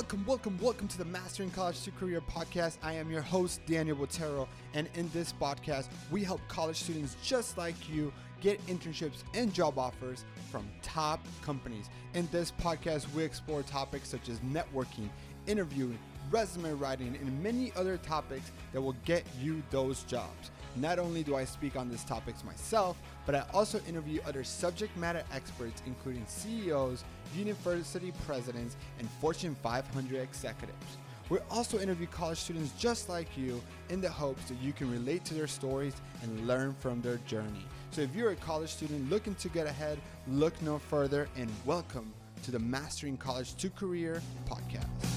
Welcome, welcome, welcome to the Mastering College to Career podcast. I am your host, Daniel Botero, and in this podcast, we help college students just like you get internships and job offers from top companies. In this podcast, we explore topics such as networking, interviewing, resume writing, and many other topics that will get you those jobs. Not only do I speak on these topics myself, but I also interview other subject matter experts, including CEOs, university presidents, and Fortune 500 executives. We also interview college students just like you in the hopes that you can relate to their stories and learn from their journey. So if you're a college student looking to get ahead, look no further and welcome to the Mastering College to Career podcast.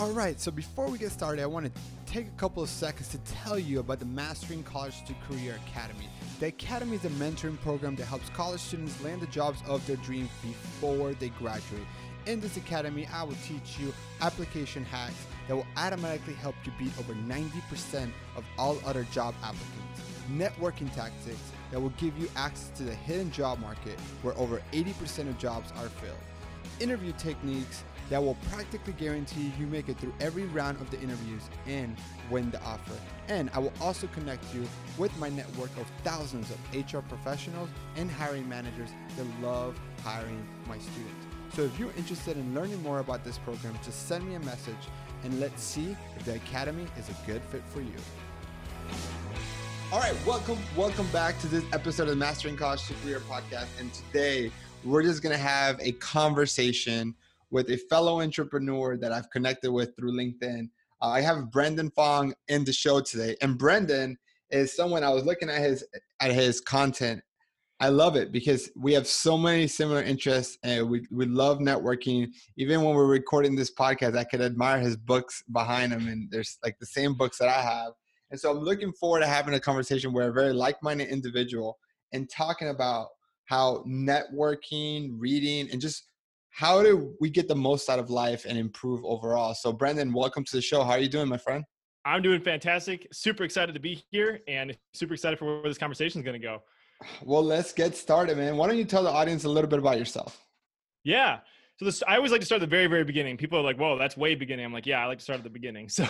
All right, so before we get started, I want to take a couple of seconds to tell you about the Mastering College to Career Academy. The Academy is a mentoring program that helps college students land the jobs of their dreams before they graduate. In this academy, I will teach you application hacks that will automatically help you beat over 90% of all other job applicants, networking tactics that will give you access to the hidden job market where over 80% of jobs are filled, interview techniques that will practically guarantee you make it through every round of the interviews and win the offer. And I will also connect you with my network of thousands of HR professionals and hiring managers that love hiring my students. So if you're interested in learning more about this program, just send me a message and let's see if the Academy is a good fit for you. All right, welcome, welcome back to this episode of the Mastering College to Career podcast. And today we're just gonna have a conversation with a fellow entrepreneur that I've connected with through LinkedIn. Uh, I have Brendan Fong in the show today, and Brendan is someone I was looking at his at his content. I love it because we have so many similar interests, and we we love networking. Even when we're recording this podcast, I could admire his books behind him, and there's like the same books that I have. And so I'm looking forward to having a conversation with a very like-minded individual and talking about how networking, reading, and just how do we get the most out of life and improve overall? So, Brendan, welcome to the show. How are you doing, my friend? I'm doing fantastic. Super excited to be here and super excited for where this conversation is going to go. Well, let's get started, man. Why don't you tell the audience a little bit about yourself? Yeah. So this, I always like to start at the very, very beginning. People are like, "Whoa, that's way beginning." I'm like, "Yeah, I like to start at the beginning." So,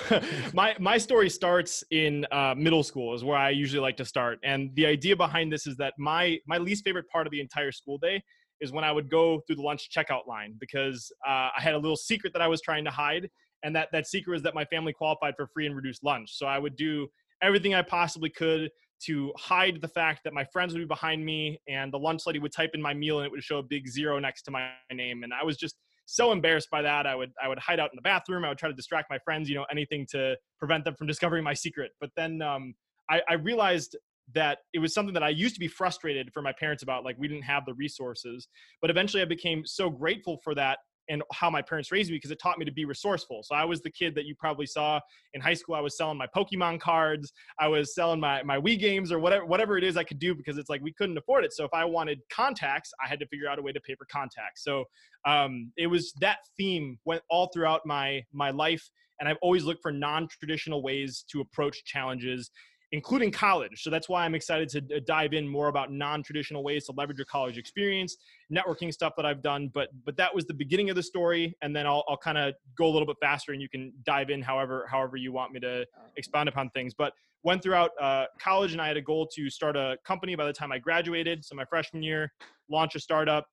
my my story starts in uh, middle school, is where I usually like to start. And the idea behind this is that my my least favorite part of the entire school day is when I would go through the lunch checkout line because uh, I had a little secret that I was trying to hide, and that that secret was that my family qualified for free and reduced lunch. So I would do everything I possibly could to hide the fact that my friends would be behind me, and the lunch lady would type in my meal and it would show a big zero next to my name, and I was just so embarrassed by that. I would I would hide out in the bathroom. I would try to distract my friends, you know, anything to prevent them from discovering my secret. But then um, I, I realized that it was something that I used to be frustrated for my parents about, like we didn't have the resources. But eventually I became so grateful for that and how my parents raised me because it taught me to be resourceful. So I was the kid that you probably saw in high school. I was selling my Pokemon cards, I was selling my my Wii games or whatever whatever it is I could do because it's like we couldn't afford it. So if I wanted contacts, I had to figure out a way to pay for contacts. So um, it was that theme went all throughout my my life, and I've always looked for non-traditional ways to approach challenges including college. So that's why I'm excited to dive in more about non-traditional ways to leverage your college experience, networking stuff that I've done. But but that was the beginning of the story, and then I'll I'll kind of go a little bit faster, and you can dive in however however you want me to expound upon things. But went throughout uh, college, and I had a goal to start a company by the time I graduated. So my freshman year, launch a startup.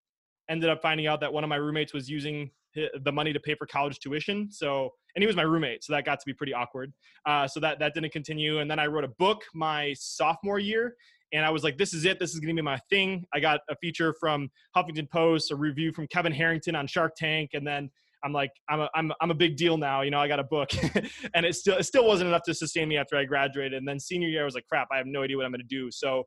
Ended up finding out that one of my roommates was using the money to pay for college tuition. So, and he was my roommate, so that got to be pretty awkward. Uh, so that that didn't continue. And then I wrote a book my sophomore year, and I was like, "This is it. This is going to be my thing." I got a feature from Huffington Post, a review from Kevin Harrington on Shark Tank, and then I'm like, I'm a, I'm, I'm a big deal now. You know, I got a book, and it still it still wasn't enough to sustain me after I graduated. And then senior year, I was like, crap, I have no idea what I'm going to do. So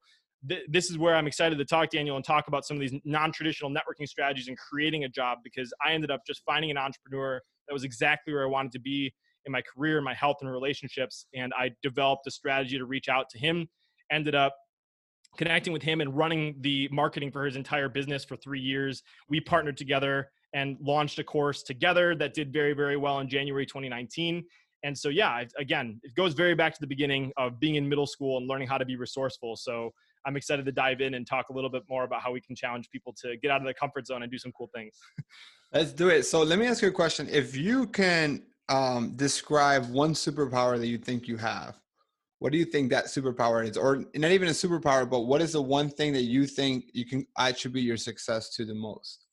th- this is where I'm excited to talk, Daniel, and talk about some of these non-traditional networking strategies and creating a job because I ended up just finding an entrepreneur that was exactly where I wanted to be in my career, my health and relationships, and I developed a strategy to reach out to him. Ended up connecting with him and running the marketing for his entire business for three years. We partnered together and launched a course together that did very, very well in January 2019. And so, yeah, again, it goes very back to the beginning of being in middle school and learning how to be resourceful. So, I'm excited to dive in and talk a little bit more about how we can challenge people to get out of their comfort zone and do some cool things. Let's do it. So let me ask you a question. If you can um, describe one superpower that you think you have, what do you think that superpower is? Or not even a superpower, but what is the one thing that you think you can attribute your success to the most?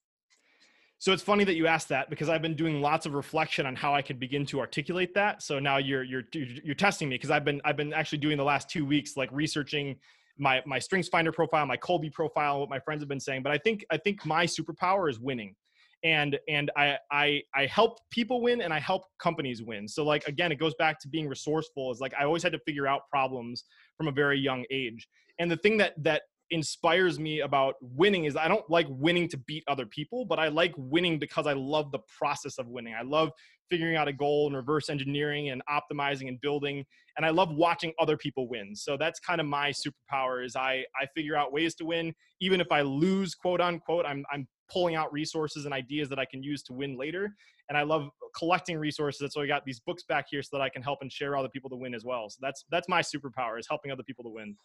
So it's funny that you asked that because I've been doing lots of reflection on how I could begin to articulate that. So now you're you're you're testing me because I've been I've been actually doing the last two weeks like researching my my strengths finder profile, my Kolbe profile, what my friends have been saying. But I think I think my superpower is winning and and I, I i help people win and i help companies win so like again it goes back to being resourceful is like i always had to figure out problems from a very young age and the thing that that inspires me about winning is I don't like winning to beat other people, but I like winning because I love the process of winning. I love figuring out a goal and reverse engineering and optimizing and building and I love watching other people win. So that's kind of my superpower is I I figure out ways to win even if I lose quote unquote I'm I'm pulling out resources and ideas that I can use to win later. And I love collecting resources. That's why I got these books back here so that I can help and share other people to win as well. So that's that's my superpower is helping other people to win.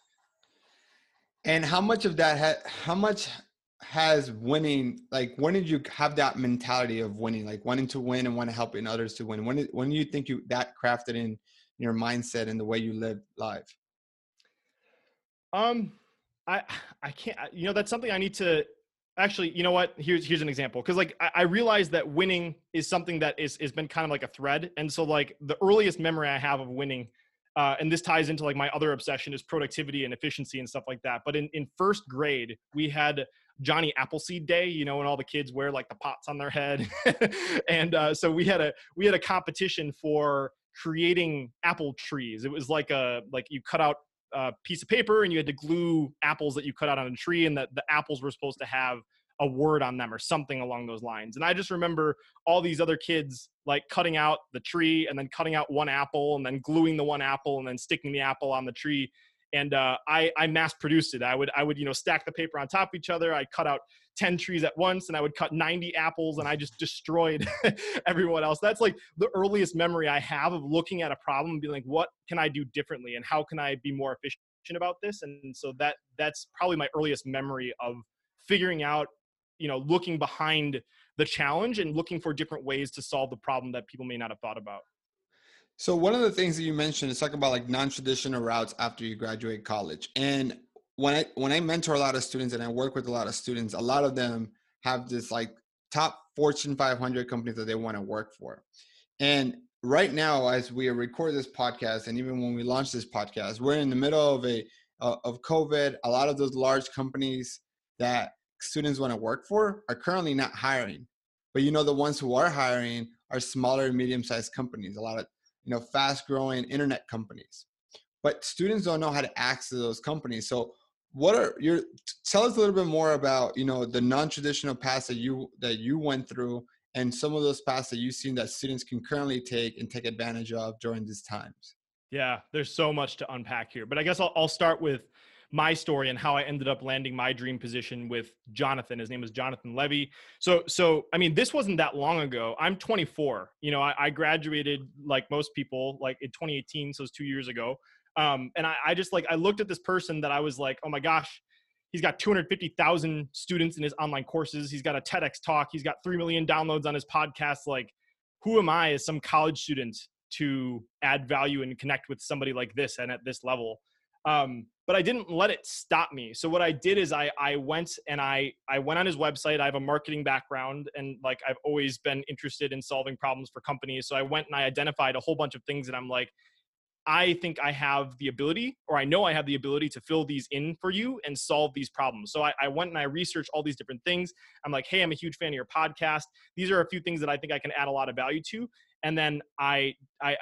And how much of that ha- how much has winning like when did you have that mentality of winning like wanting to win and want to help in others to win when did, when do you think you that crafted in your mindset and the way you live life um i i can't you know that's something i need to actually you know what here's here's an example because like I, I realize that winning is something that is has been kind of like a thread and so like the earliest memory i have of winning uh, and this ties into like my other obsession is productivity and efficiency and stuff like that. But in, in first grade, we had Johnny Appleseed Day, you know, when all the kids wear like the pots on their head, and uh, so we had a we had a competition for creating apple trees. It was like a like you cut out a piece of paper and you had to glue apples that you cut out on a tree, and that the apples were supposed to have a word on them or something along those lines. And I just remember all these other kids like cutting out the tree and then cutting out one apple and then gluing the one apple and then sticking the apple on the tree. And uh, I, I mass produced it. I would, I would, you know, stack the paper on top of each other. I cut out 10 trees at once and I would cut 90 apples and I just destroyed everyone else. That's like the earliest memory I have of looking at a problem and being like, what can I do differently? And how can I be more efficient about this? And so that, that's probably my earliest memory of figuring out you know looking behind the challenge and looking for different ways to solve the problem that people may not have thought about so one of the things that you mentioned is talking about like non-traditional routes after you graduate college. And when i when i mentor a lot of students and i work with a lot of students a lot of them have this like top fortune 500 companies that they want to work for. And right now as we record this podcast and even when we launch this podcast we're in the middle of a uh, of covid. A lot of those large companies that students want to work for are currently not hiring. But you know, the ones who are hiring are smaller and medium sized companies, a lot of, you know, fast growing internet companies. But students don't know how to access those companies. So what are your tell us a little bit more about, you know, the non-traditional paths that you that you went through and some of those paths that you've seen that students can currently take and take advantage of during these times. Yeah, there's so much to unpack here. But I guess I'll, I'll start with my story and how I ended up landing my dream position with Jonathan. His name is Jonathan Levi. So, so I mean, this wasn't that long ago. I'm 24. You know, I, I graduated like most people, like in 2018, so it's two years ago. Um, and I, I just like I looked at this person that I was like, oh my gosh, he's got 250,000 students in his online courses. He's got a TEDx talk. He's got three million downloads on his podcast. Like, who am I as some college student to add value and connect with somebody like this and at this level? Um, but I didn't let it stop me. So what I did is I I went and I I went on his website. I have a marketing background and like I've always been interested in solving problems for companies. So I went and I identified a whole bunch of things that I'm like I think I have the ability, or I know I have the ability to fill these in for you and solve these problems. So I, I, went and I researched all these different things. I'm like, hey, I'm a huge fan of your podcast. These are a few things that I think I can add a lot of value to. And then I, I,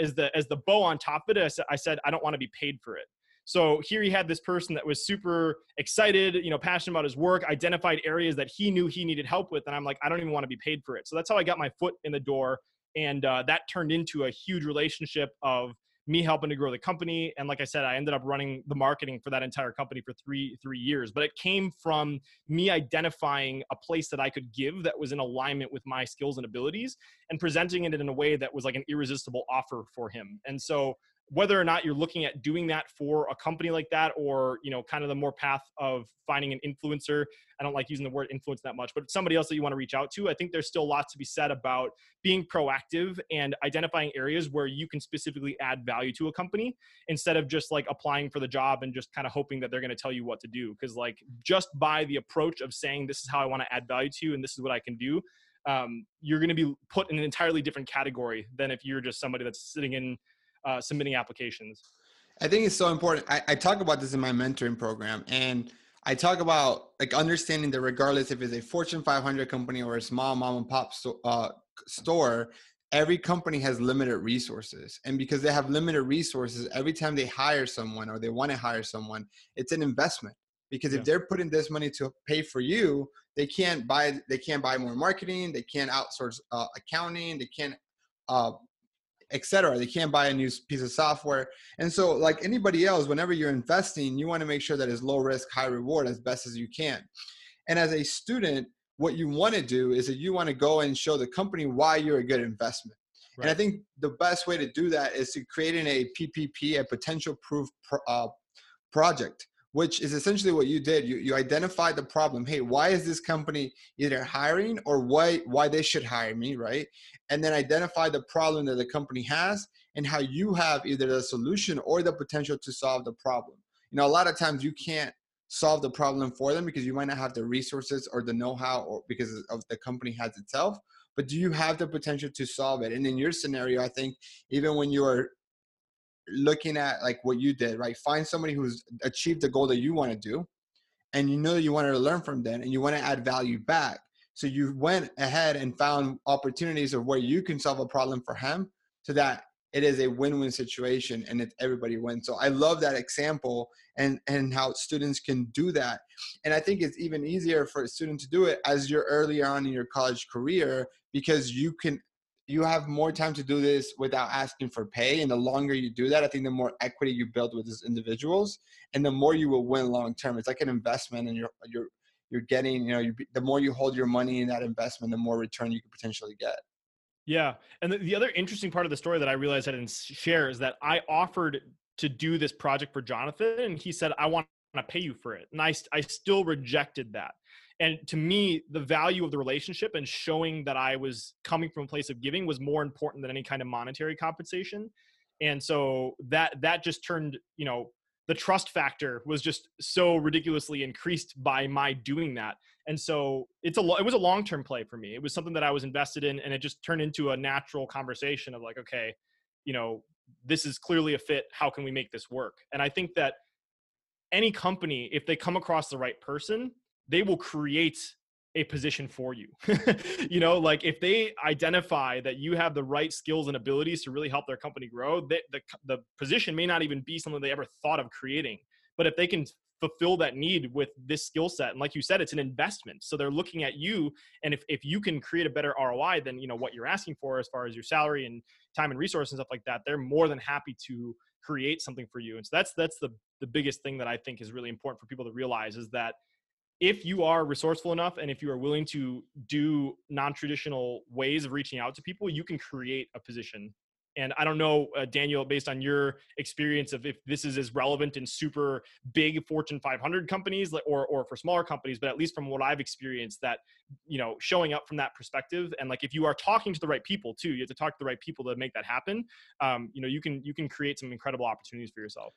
as the as the bow on top of it, I said, I, said, I don't want to be paid for it. So here he had this person that was super excited, you know, passionate about his work, identified areas that he knew he needed help with. And I'm like, I don't even want to be paid for it. So that's how I got my foot in the door. And uh, that turned into a huge relationship of me helping to grow the company. And like I said, I ended up running the marketing for that entire company for three three years. But it came from me identifying a place that I could give that was in alignment with my skills and abilities and presenting it in a way that was like an irresistible offer for him. And so whether or not you're looking at doing that for a company like that or you know kind of the more path of finding an influencer. I don't like using the word influence that much but somebody else that you want to reach out to i think there's still lots to be said about being proactive and identifying areas where you can specifically add value to a company instead of just like applying for the job and just kind of hoping that they're going to tell you what to do. Because like just by the approach of saying this is how i want to add value to you and this is what i can do um, you're going to be put in an entirely different category than if you're just somebody that's sitting in uh, submitting applications. I think it's so important. I, I talk about this in my mentoring program, and I talk about like understanding that regardless if it's a Fortune 500 company or a small mom and pop sto- uh, store, every company has limited resources, and because they have limited resources, every time they hire someone or they want to hire someone, it's an investment. Because if they're putting this money to pay for you, they can't buy they can't buy more marketing, they can't outsource uh, accounting, they can't uh, etc. They can't buy a new piece of software. And so, like anybody else, whenever you're investing, you want to make sure that it's low risk, high reward as best as you can. And as a student, what you want to do is that you want to go and show the company why you're a good investment. Right. And I think the best way to do that is to creating a PPP, a potential proof uh, project which is essentially what you did. You, you identified the problem. Hey, why is this company either hiring or why, why they should hire me, right? And then identify the problem that the company has and how you have either the solution or the potential to solve the problem. You know, a lot of times you can't solve the problem for them because you might not have the resources or the know-how or because of the company has itself but do you have the potential to solve it and in your scenario i think even when you are looking at like what you did, right? Find somebody who's achieved the goal that you want to do, and you know you wanted to learn from them, and you want to add value back. So you went ahead and found opportunities of where you can solve a problem for him, so that it is a win-win situation and it, everybody wins. So I love that example and and how students can do that. And I think it's even easier for a student to do it as you're earlier on in your college career because you can you have more time to do this without asking for pay. And the longer you do that, I think the more equity you build with these individuals, and the more you will win long term. It's like an investment, and you're you're you're getting you know you the more you hold your money in that investment, the more return you could potentially get. Yeah, and the, the other interesting part of the story that I realized I didn't share is that I offered to do this project for Jonathan, and he said I want to pay you for it, and I I still rejected that and to me the value of the relationship and showing that i was coming from a place of giving was more important than any kind of monetary compensation. And so that that just turned you know the trust factor was just so ridiculously increased by my doing that. And so it's a it was a long term play for me. It was something that i was invested in and it just turned into a natural conversation of like okay you know this is clearly a fit. How can we make this work? And i think that any company if they come across the right person they will create a position for you. you know, like if they identify that you have the right skills and abilities to really help their company grow, they, the the position may not even be something they ever thought of creating. But if they can fulfill that need with this skill set, and like you said, it's an investment. So they're looking at you, and if if you can create a better ROI than you know what you're asking for as far as your salary and time and resources and stuff like that, they're more than happy to create something for you. And so that's that's the the biggest thing that I think is really important for people to realize is that if you are resourceful enough and if you are willing to do non-traditional ways of reaching out to people you can create a position. And i don't know uh, daniel based on your experience of if this is as relevant in super big fortune 500 companies or, or for smaller companies but at least from what i've experienced that you know showing up from that perspective and like if you are talking to the right people too you have to talk to the right people to make that happen um, you know you can you can create some incredible opportunities for yourself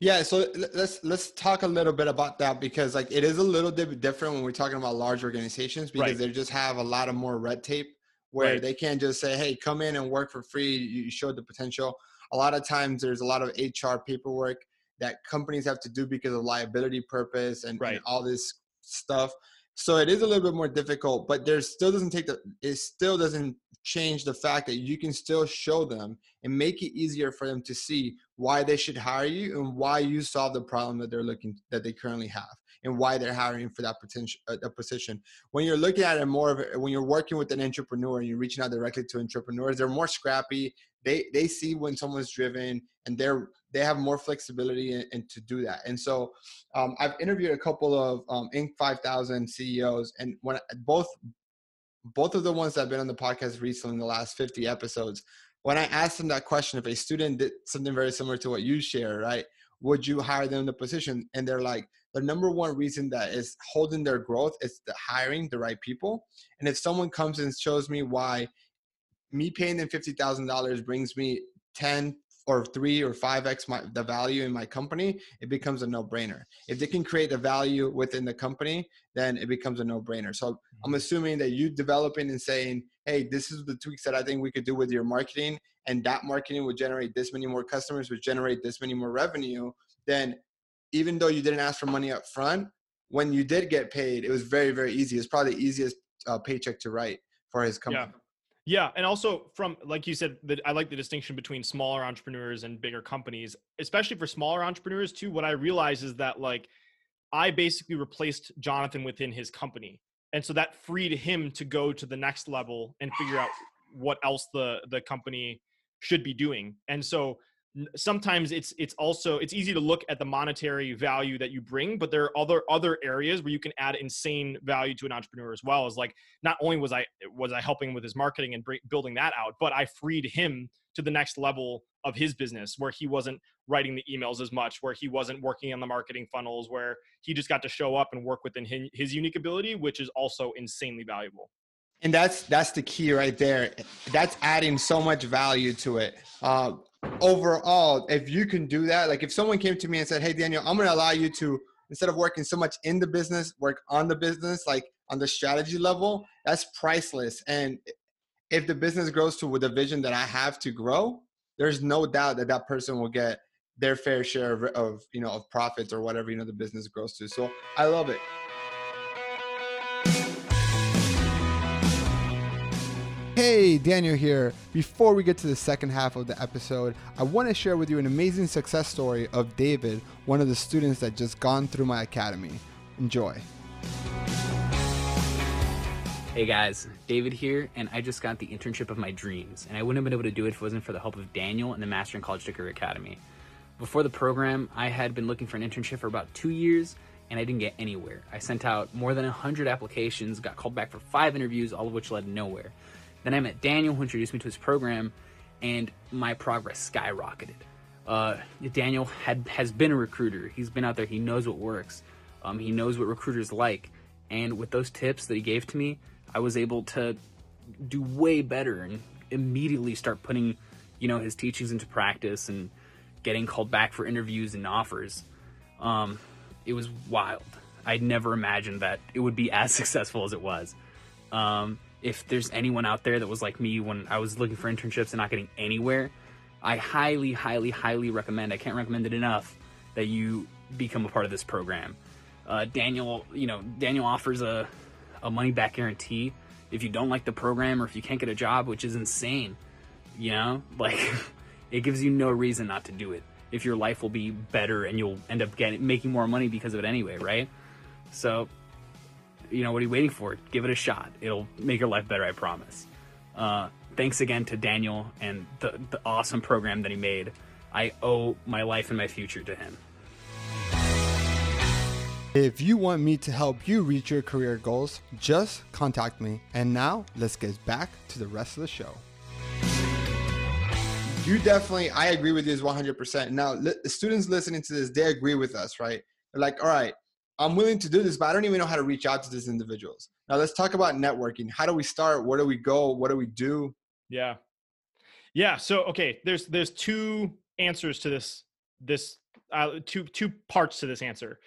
yeah, so let's let's talk a little bit about that because like it is a little bit different when we're talking about large organizations because right. they just have a lot of more red tape where right. they can't just say, "Hey, come in and work for free. You showed the potential." A lot of times, there's a lot of HR paperwork that companies have to do because of liability purpose and, right. and all this stuff. So it is a little bit more difficult, but there still doesn't take the it still doesn't change the fact that you can still show them and make it easier for them to see why they should hire you and why you solve the problem that they're looking that they currently have and why they're hiring for that potential uh, position. When you're looking at it more of when you're working with an entrepreneur and you're reaching out directly to entrepreneurs, they're more scrappy. They they see when someone's driven and they're they have more flexibility and, in to do that. And so um, I've interviewed a couple of um, Inc. 5000 CEOs, and when both both of the ones that have been on the podcast recently in the last 50 episodes, when I asked them that question, if a student did something very similar to what you share, right, would you hire them in the position? And they're like, the number one reason that is holding their growth is the hiring the right people. And if someone comes and shows me why me paying them fifty thousand dollars brings me ten or three or five x my, the value in my company, it becomes a no brainer. If they can create a value within the company, then it becomes a no brainer. So I'm mm-hmm. assuming that you developing and saying, hey, this is the tweaks that I think we could do with your marketing, and that marketing would generate this many more customers, would generate this many more revenue. Then even though you didn't ask for money up front, when you did get paid, it was very very easy. It's probably the easiest uh, paycheck to write for his company. Yeah. Yeah, and also from like you said, that I like the distinction between smaller entrepreneurs and bigger companies, especially for smaller entrepreneurs too. What I realize is that like I basically replaced Jonathan within his company, and so that freed him to go to the next level and figure out what else the the company should be doing. And so sometimes it's it's also it's easy to look at the monetary value that you bring but there are other other areas where you can add insane value to an entrepreneur as well as like not only was i was i helping with his marketing and building that out but i freed him to the next level of his business where he wasn't writing the emails as much where he wasn't working on the marketing funnels where he just got to show up and work within his, his unique ability which is also insanely valuable. And that's that's the key right there. That's adding so much value to it. Uh, overall, if you can do that, like if someone came to me and said, Hey, Daniel, I'm going to allow you to, instead of working so much in the business, work on the business, like on the strategy level, that's priceless. And if the business grows to the vision that I have to grow, there's no doubt that that person will get their fair share of, of you know of profits or whatever you know the business grows to. So I love it. Hey, Daniel here. Before we get to the second half of the episode, I want to share with you an amazing success story of David, one of the students that just gone through my academy. Enjoy. Hey guys, David here, and I just got the internship of my dreams, and I wouldn't have been able to do it if it wasn't for the help of Daniel and the Master in College Career Academy. Before the program, I had been looking for an internship for about two years, and I didn't get anywhere. I sent out more than 100 applications, got called back for five interviews, all of which led nowhere. Then I met Daniel, who introduced me to his program, and my progress skyrocketed. Uh, Daniel had has been a recruiter. He's been out there. He knows what works. Um, he knows what recruiters like. And with those tips that he gave to me, I was able to do way better and immediately start putting, you know, his teachings into practice and getting called back for interviews and offers. Um, it was wild. I'd never imagined that it would be as successful as it was. Um, if there's anyone out there that was like me when I was looking for internships and not getting anywhere, I highly, highly, highly recommend. I can't recommend it enough that you become a part of this program. Uh, Daniel, you know, Daniel offers a a money back guarantee if you don't like the program or if you can't get a job, which is insane. You know, like it gives you no reason not to do it. If your life will be better and you'll end up getting making more money because of it anyway, right? So you know, what are you waiting for? Give it a shot. It'll make your life better, I promise. Uh, thanks again to Daniel and the, the awesome program that he made. I owe my life and my future to him. If you want me to help you reach your career goals, just contact me. And now let's get back to the rest of the show. You definitely, I agree with you 100%. Now, li- students listening to this, they agree with us, right? They're like, all right, I'm willing to do this, but I don't even know how to reach out to these individuals. Now let's talk about networking. How do we start? Where do we go? What do we do? Yeah. Yeah. So okay, there's there's two answers to this this uh, two two parts to this answer.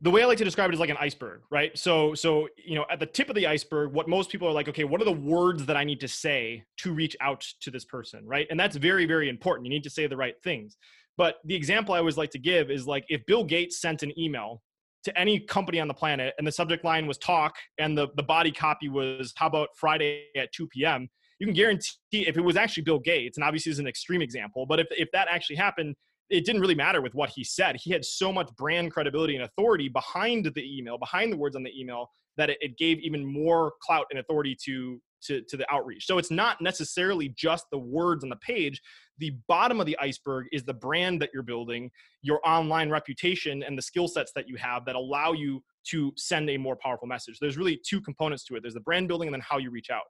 The way I like to describe it is like an iceberg, right? So so you know at the tip of the iceberg, what most people are like, okay, what are the words that I need to say to reach out to this person, right? And that's very very important. You need to say the right things. But the example I always like to give is like if Bill Gates sent an email to any company on the planet and the subject line was talk and the, the body copy was how about friday at 2 p.m you can guarantee if it was actually bill gates and obviously is an extreme example but if, if that actually happened it didn't really matter with what he said. He had so much brand credibility and authority behind the email behind the words on the email that it, it gave even more clout and authority to to, to the outreach. So it's not necessarily just the words on the page, the bottom of the iceberg is the brand that you're building, your online reputation, and the skill sets that you have that allow you to send a more powerful message. There's really two components to it there's the brand building and then how you reach out.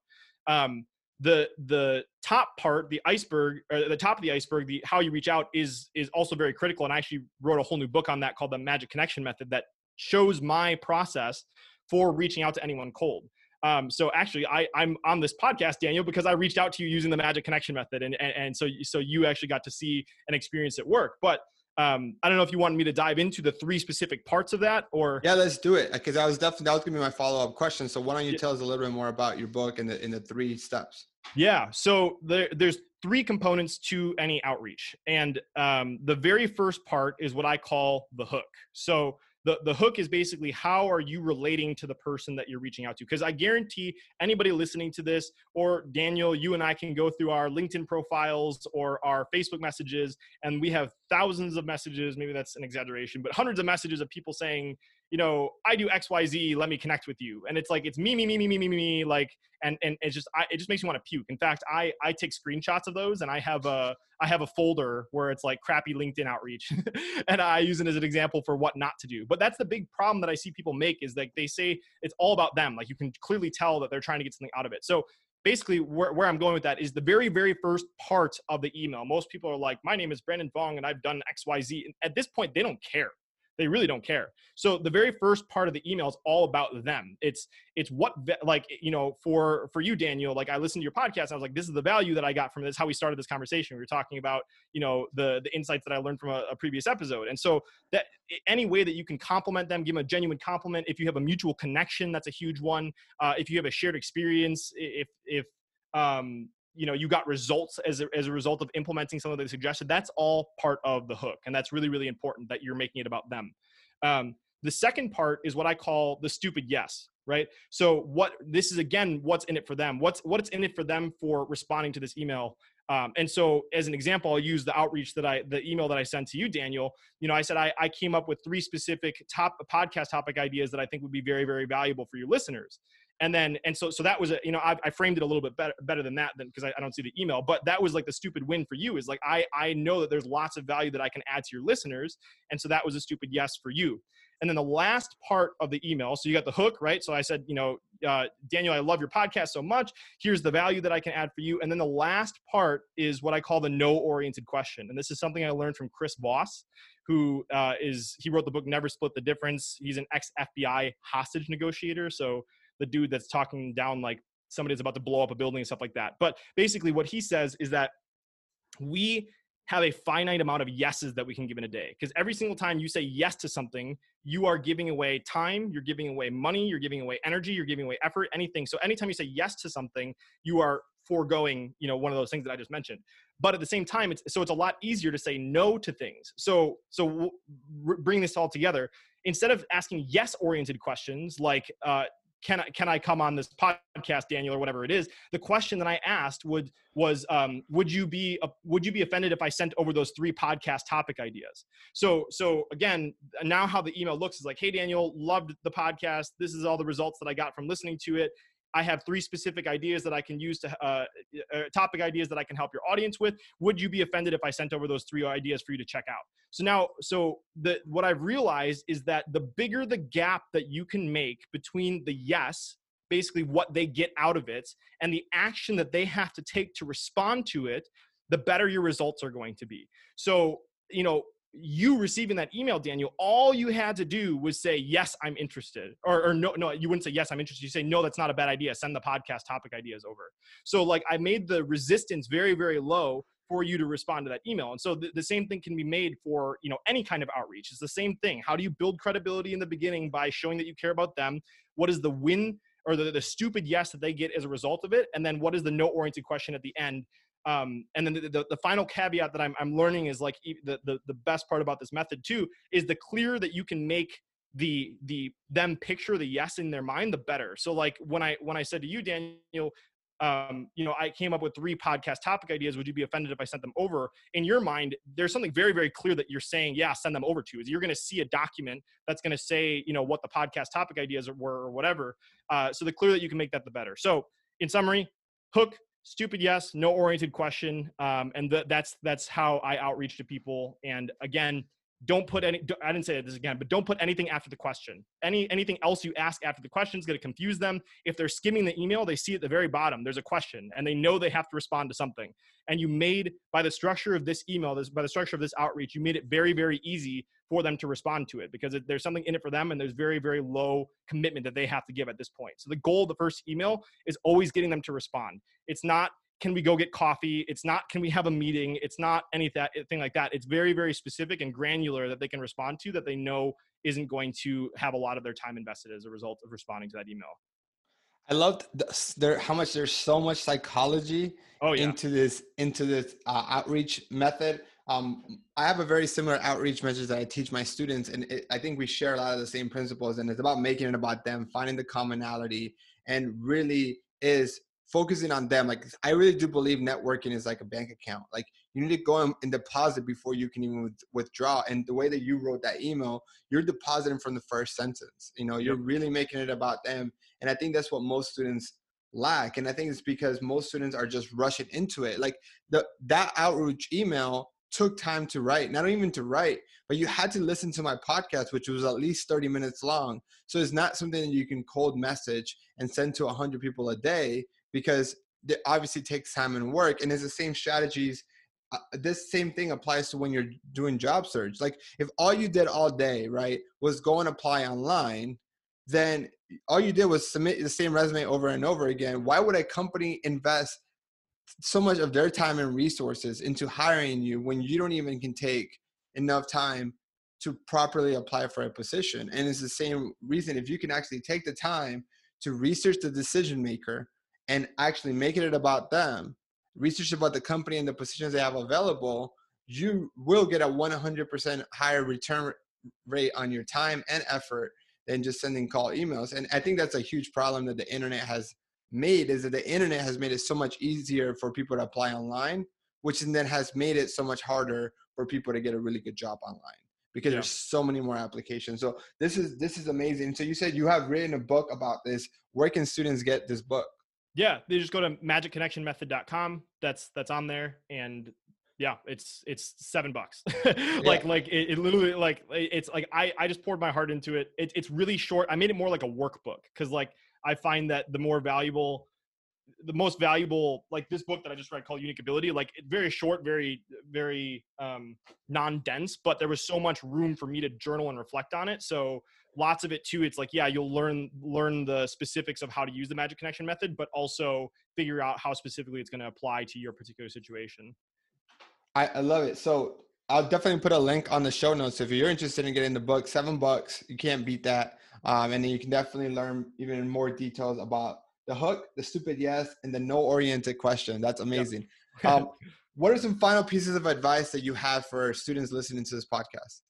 Um, the the top part the iceberg or the top of the iceberg the how you reach out is is also very critical and i actually wrote a whole new book on that called the magic connection method that shows my process for reaching out to anyone cold um, so actually I, i'm on this podcast daniel because i reached out to you using the magic connection method and, and, and so so you actually got to see and experience it work but um, I don't know if you wanted me to dive into the three specific parts of that or yeah, let's do it because I was definitely that was gonna be my follow up question. So why don't you tell us a little bit more about your book and the in the three steps? Yeah, so there, there's three components to any outreach, and um, the very first part is what I call the hook. So the, the hook is basically how are you relating to the person that you're reaching out to? Because i guarantee anybody listening to this or daniel you and i can go through our linkedin profiles or our facebook messages and we have thousands of messages. Maybe that's an exaggeration but hundreds of messages of people saying you know, I do X, Y, Z. Let me connect with you. And it's like it's me, me, me, me, me, me, me. Like, and and it's just I, it just makes me want to puke. In fact, I I take screenshots of those, and I have a I have a folder where it's like crappy LinkedIn outreach, and I use it as an example for what not to do. But that's the big problem that I see people make is like they say it's all about them. Like you can clearly tell that they're trying to get something out of it. So basically where, where i'm going with that is the very very first part of the email most people are like my name is brandon fong and i've done xyz and at this point they don't care they really don't care. So the very first part of the email is all about them. It's it's what like you know for for you daniel like i listened to your podcast i was like this is the value that i got from this how we started this conversation. We were talking about you know the the insights that i learned from a, a previous episode. And so that any way that you can compliment them give them a genuine compliment. If you have a mutual connection that's a huge one. Uh, if you have a shared experience if if um, you know you got results as a, as a result of implementing some of the suggested that's all part of the hook and that's really really important that you're making it about them. Um, the second part is what i call the stupid yes right? So what this is again what's in it for them what's what's in it for them for responding to this email. Um, and so as an example i'll use the outreach that i the email that i sent to you daniel. You know i said I, I came up with three specific top podcast topic ideas that i think would be very very valuable for your listeners and then and so so that was a you know I, I framed it a little bit better better than that than because I, I, don't see the email but that was like the stupid win for you is like I I know that there's lots of value that I can add to your listeners and so that was a stupid yes for you. And then the last part of the email so you got the hook right? So I said you know uh, Daniel I love your podcast so much. Here's the value that I can add for you. And then the last part is what I call the no oriented question. And this is something I learned from Chris Voss who uh, is he wrote the book Never Split the Difference. He's an ex FBI hostage negotiator so the dude that's talking down like somebody's about to blow up a building and stuff like that. But basically, what he says is that we have a finite amount of yeses that we can give in a day. Because every single time you say yes to something, you are giving away time, you're giving away money, you're giving away energy, you're giving away effort, anything. So anytime you say yes to something, you are foregoing, you know, one of those things that I just mentioned. But at the same time, it's so it's a lot easier to say no to things. So so bring this all together. Instead of asking yes oriented questions like uh, can I can I come on this podcast, Daniel, or whatever it is? The question that I asked would was um, would you be uh, would you be offended if I sent over those three podcast topic ideas? So so again, now how the email looks is like, hey Daniel, loved the podcast. This is all the results that I got from listening to it. I have three specific ideas that I can use to uh, uh, topic ideas that I can help your audience with. Would you be offended if I sent over those three ideas for you to check out? So now, so the what I've realized is that the bigger the gap that you can make between the yes, basically what they get out of it, and the action that they have to take to respond to it, the better your results are going to be. So you know you receiving that email, Daniel, all you had to do was say, yes, I'm interested. Or, or, no, no, you wouldn't say, yes, I'm interested. You say, no, that's not a bad idea. Send the podcast topic ideas over. So like I made the resistance very, very low for you to respond to that email. And so the, the same thing can be made for, you know, any kind of outreach. It's the same thing. How do you build credibility in the beginning by showing that you care about them? What is the win or the, the stupid yes that they get as a result of it? And then what is the no oriented question at the end um, and then the, the, the, final caveat that I'm, I'm learning is like the, the, the best part about this method too is the clearer that you can make the the them picture the yes in their mind the better so like when i when i said to you daniel um, you know, I came up with three podcast topic ideas. Would you be offended if I sent them over? In your mind, there's something very, very clear that you're saying, yeah, send them over to. Is you're going to see a document that's going to say, you know, what the podcast topic ideas were or whatever. Uh, so the clearer that you can make that, the better. So in summary, hook, stupid yes no oriented question um, and th- that's that's how i outreach to people and again don't put any i didn't say this again but don't put anything after the question. Any anything else you ask after the question is going to confuse them. If they're skimming the email they see at the very bottom. There's a question and they know they have to respond to something. And you made by the structure of this email this by the structure of this outreach you made it very very easy for them to respond to it because it, there's something in it for them and there's very very low commitment that they have to give at this point. So the goal of the first email is always getting them to respond. It's not can we go get coffee it's not can we have a meeting it's not anything like that it's very very specific and granular that they can respond to that they know isn't going to have a lot of their time invested as a result of responding to that email i loved the, there how much there's so much psychology oh, yeah. into this into this uh, outreach method um, I have a very similar outreach message that I teach my students, and it, I think we share a lot of the same principles. And it's about making it about them, finding the commonality, and really is focusing on them. Like I really do believe networking is like a bank account. Like you need to go and deposit before you can even withdraw. And the way that you wrote that email, you're depositing from the first sentence. You know, you're really making it about them. And I think that's what most students lack. And I think it's because most students are just rushing into it. Like the that outreach email took time to write, not even to write, but you had to listen to my podcast, which was at least 30 minutes long. So it's not something that you can cold message and send to 100 people a day because it obviously takes time and work and it's the same strategies uh, this same thing applies to when you're doing job search. Like if all you did all day right was go and apply online then all you did was submit the same resume over and over again why would a company invest so much of their time and resources into hiring you when you don't even can take enough time to properly apply for a position? And it's the same reason if you can actually take the time to research the decision maker and actually making it about them, research about the company and the positions they have available, you will get a 100% higher return rate on your time and effort than just sending call emails. And I think that's a huge problem that the internet has made is that the internet has made it so much easier for people to apply online, which then has made it so much harder for people to get a really good job online because yeah. there's so many more applications. So this is this is amazing. So you said you have written a book about this. Where can students get this book? Yeah, they just go to magicconnectionmethod.com. That's that's on there, and yeah, it's it's seven bucks. like yeah. like it, it, literally like it's like I I just poured my heart into it. it. It's really short. I made it more like a workbook because like I find that the more valuable the most valuable like this book that i just read called unique ability like very short very very um non-dense but there was so much room for me to journal and reflect on it so lots of it too it's like yeah you'll learn learn the specifics of how to use the magic connection method but also figure out how specifically it's going to apply to your particular situation. I, I love it. So i'll definitely put a link on the show notes if you're interested in getting the book seven bucks you can't beat that um, and then you can definitely learn even more details about the hook the stupid yes and the no oriented question. That's amazing. Yep. um, what are some final pieces of advice that you have for students listening to this podcast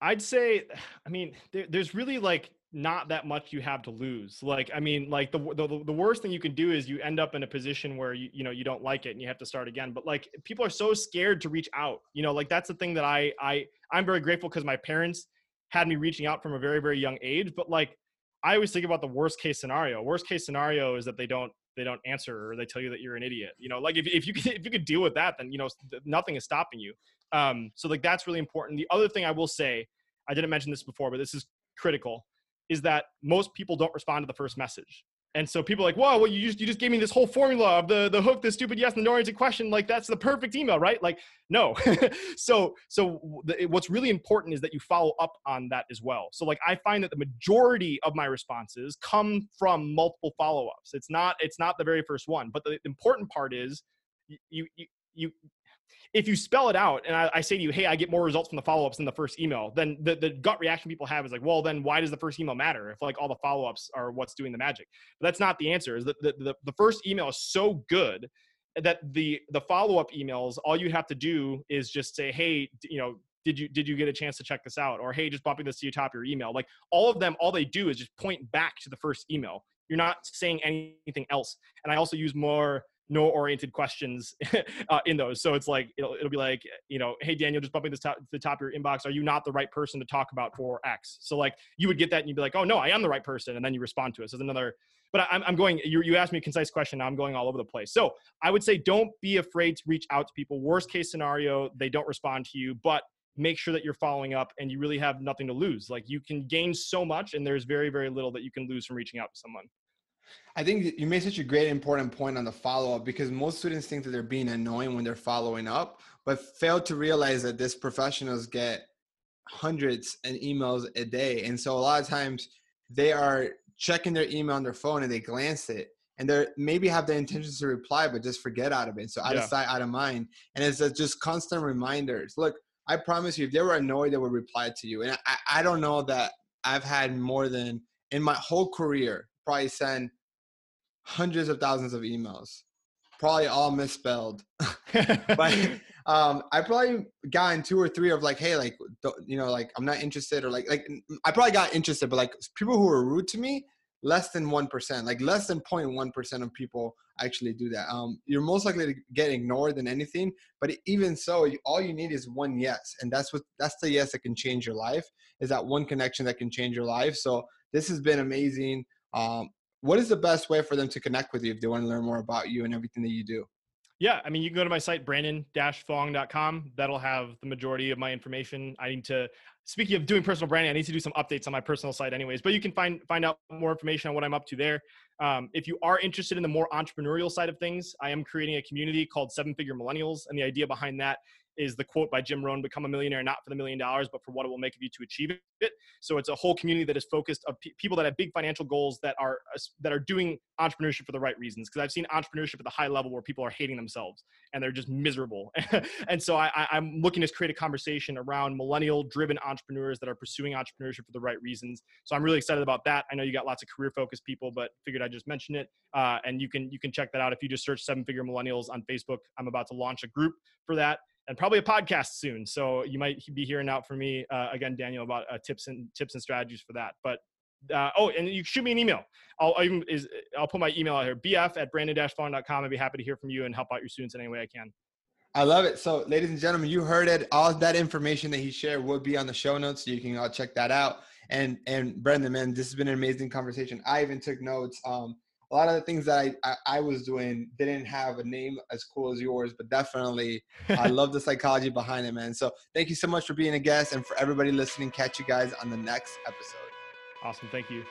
I'd say, I mean, there, there's really like not that much you have to lose. Like, I mean, like the, the the worst thing you can do is you end up in a position where you you know you don't like it and you have to start again. But like people are so scared to reach out. You know, like that's the thing that I I I'm very grateful because my parents had me reaching out from a very very young age. But like I always think about the worst case scenario. Worst case scenario is that they don't they don't answer or they tell you that you're an idiot. You know, like if if you could, if you could deal with that, then you know nothing is stopping you. Um, so like that's really important. The other thing I will say, I didn't mention this before, but this is critical, is that most people don't respond to the first message. And so people are like, whoa, well, you just you just gave me this whole formula of the the hook, the stupid yes, and the no oriented question. Like that's the perfect email, right? Like, no. so so the, what's really important is that you follow up on that as well. So like I find that the majority of my responses come from multiple follow ups. It's not it's not the very first one, but the important part is you you you if you spell it out and I, I, say to you, hey, I get more results from the follow-ups than the first email, then the, the gut reaction people have is like, well, then why does the first email matter if like all the follow-ups are what's doing the magic? But that's not the answer. Is that the, the, the first email is so good that the the follow-up emails, all you have to do is just say, hey, you know, did you did you get a chance to check this out? Or hey, just bumping this to the top of your email. Like all of them, all they do is just point back to the first email. You're not saying anything else. And I also use more no oriented questions uh, in those. So it's like it'll, it'll be like you know, hey Daniel, just bumping this to the top of your inbox. Are you not the right person to talk about for X? So like you would get that and you'd be like, oh no, I am the right person, and then you respond to it. So it's another. But I'm, I'm going. You, you asked me a concise question. Now I'm going all over the place. So I would say don't be afraid to reach out to people. Worst case scenario, they don't respond to you, but make sure that you're following up and you really have nothing to lose. Like you can gain so much, and there's very very little that you can lose from reaching out to someone. I think you made such a great important point on the follow up because most students think that they're being annoying when they're following up, but fail to realize that these professionals get hundreds and emails a day. And so a lot of times they are checking their email on their phone and they glance it and they maybe have the intentions to reply, but just forget out of it. So out yeah. of sight, out of mind. And it's just constant reminders. Look, I promise you, if they were annoyed, they would reply to you. And I, I don't know that I've had more than in my whole career, probably send hundreds of thousands of emails, probably all misspelled. but um, I probably got in two or three of like, hey, like, you know, like I'm not interested, or like, like I probably got interested, but like people who were rude to me, less than one percent, like less than 0.1 percent of people actually do that. Um, you're most likely to get ignored than anything, but even so, you, all you need is one yes, and that's what that's the yes that can change your life. Is that one connection that can change your life? So this has been amazing. Um, what is the best way for them to connect with you if they want to learn more about you and everything that you do? Yeah, I mean, you can go to my site, brandon-fong.com. That'll have the majority of my information. I need to, speaking of doing personal branding, I need to do some updates on my personal site anyways, but you can find, find out more information on what I'm up to there. Um, if you are interested in the more entrepreneurial side of things, I am creating a community called Seven Figure Millennials. And the idea behind that is the quote by Jim Rohn, become a millionaire not for the million dollars, but for what it will make of you to achieve it. So it's a whole community that is focused of pe- people that have big financial goals that are uh, that are doing entrepreneurship for the right reasons. Because I've seen entrepreneurship at the high level where people are hating themselves and they're just miserable. and so I, I'm looking to create a conversation around millennial driven entrepreneurs that are pursuing entrepreneurship for the right reasons. So I'm really excited about that. I know you got lots of career focused people, but figured I'd just mention it. Uh, and you can you can check that out if you just search seven figure millennials on Facebook. I'm about to launch a group for that and probably a podcast soon. So you might be hearing out from me uh, again, Daniel, about uh, tips and tips and strategies for that. But uh, oh, and you shoot me an email. I'll even, is, I'll put my email out here, bf at brandon-fong.com. I'd be happy to hear from you and help out your students in any way I can. I love it. So, ladies and gentlemen, you heard it. All that information that he shared will be on the show notes, so you can all check that out. And and Brendan, man, this has been an amazing conversation. I even took notes. Um, a lot of the things that I, I, I, was doing didn't have a name as cool as yours, but definitely I love the psychology behind it, man. So thank you so much for being a guest and for everybody listening. Catch you guys on the next episode. Awesome. Thank you.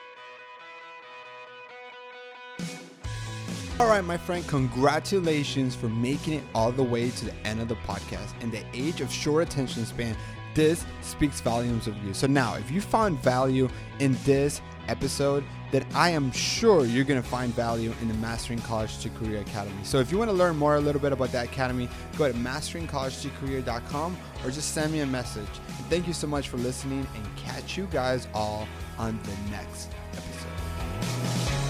All right, my friend, congratulations for making it all the way to the end of the podcast. In the age of short attention span, this speaks volumes of you. So now, if you found value in this episode, that I am sure you're going to find value in the Mastering College to Career Academy. So if you want to learn more a little bit about that academy, go to masteringcollegetocareer.com or just send me a message. And thank you so much for listening and catch you guys all on the next episode.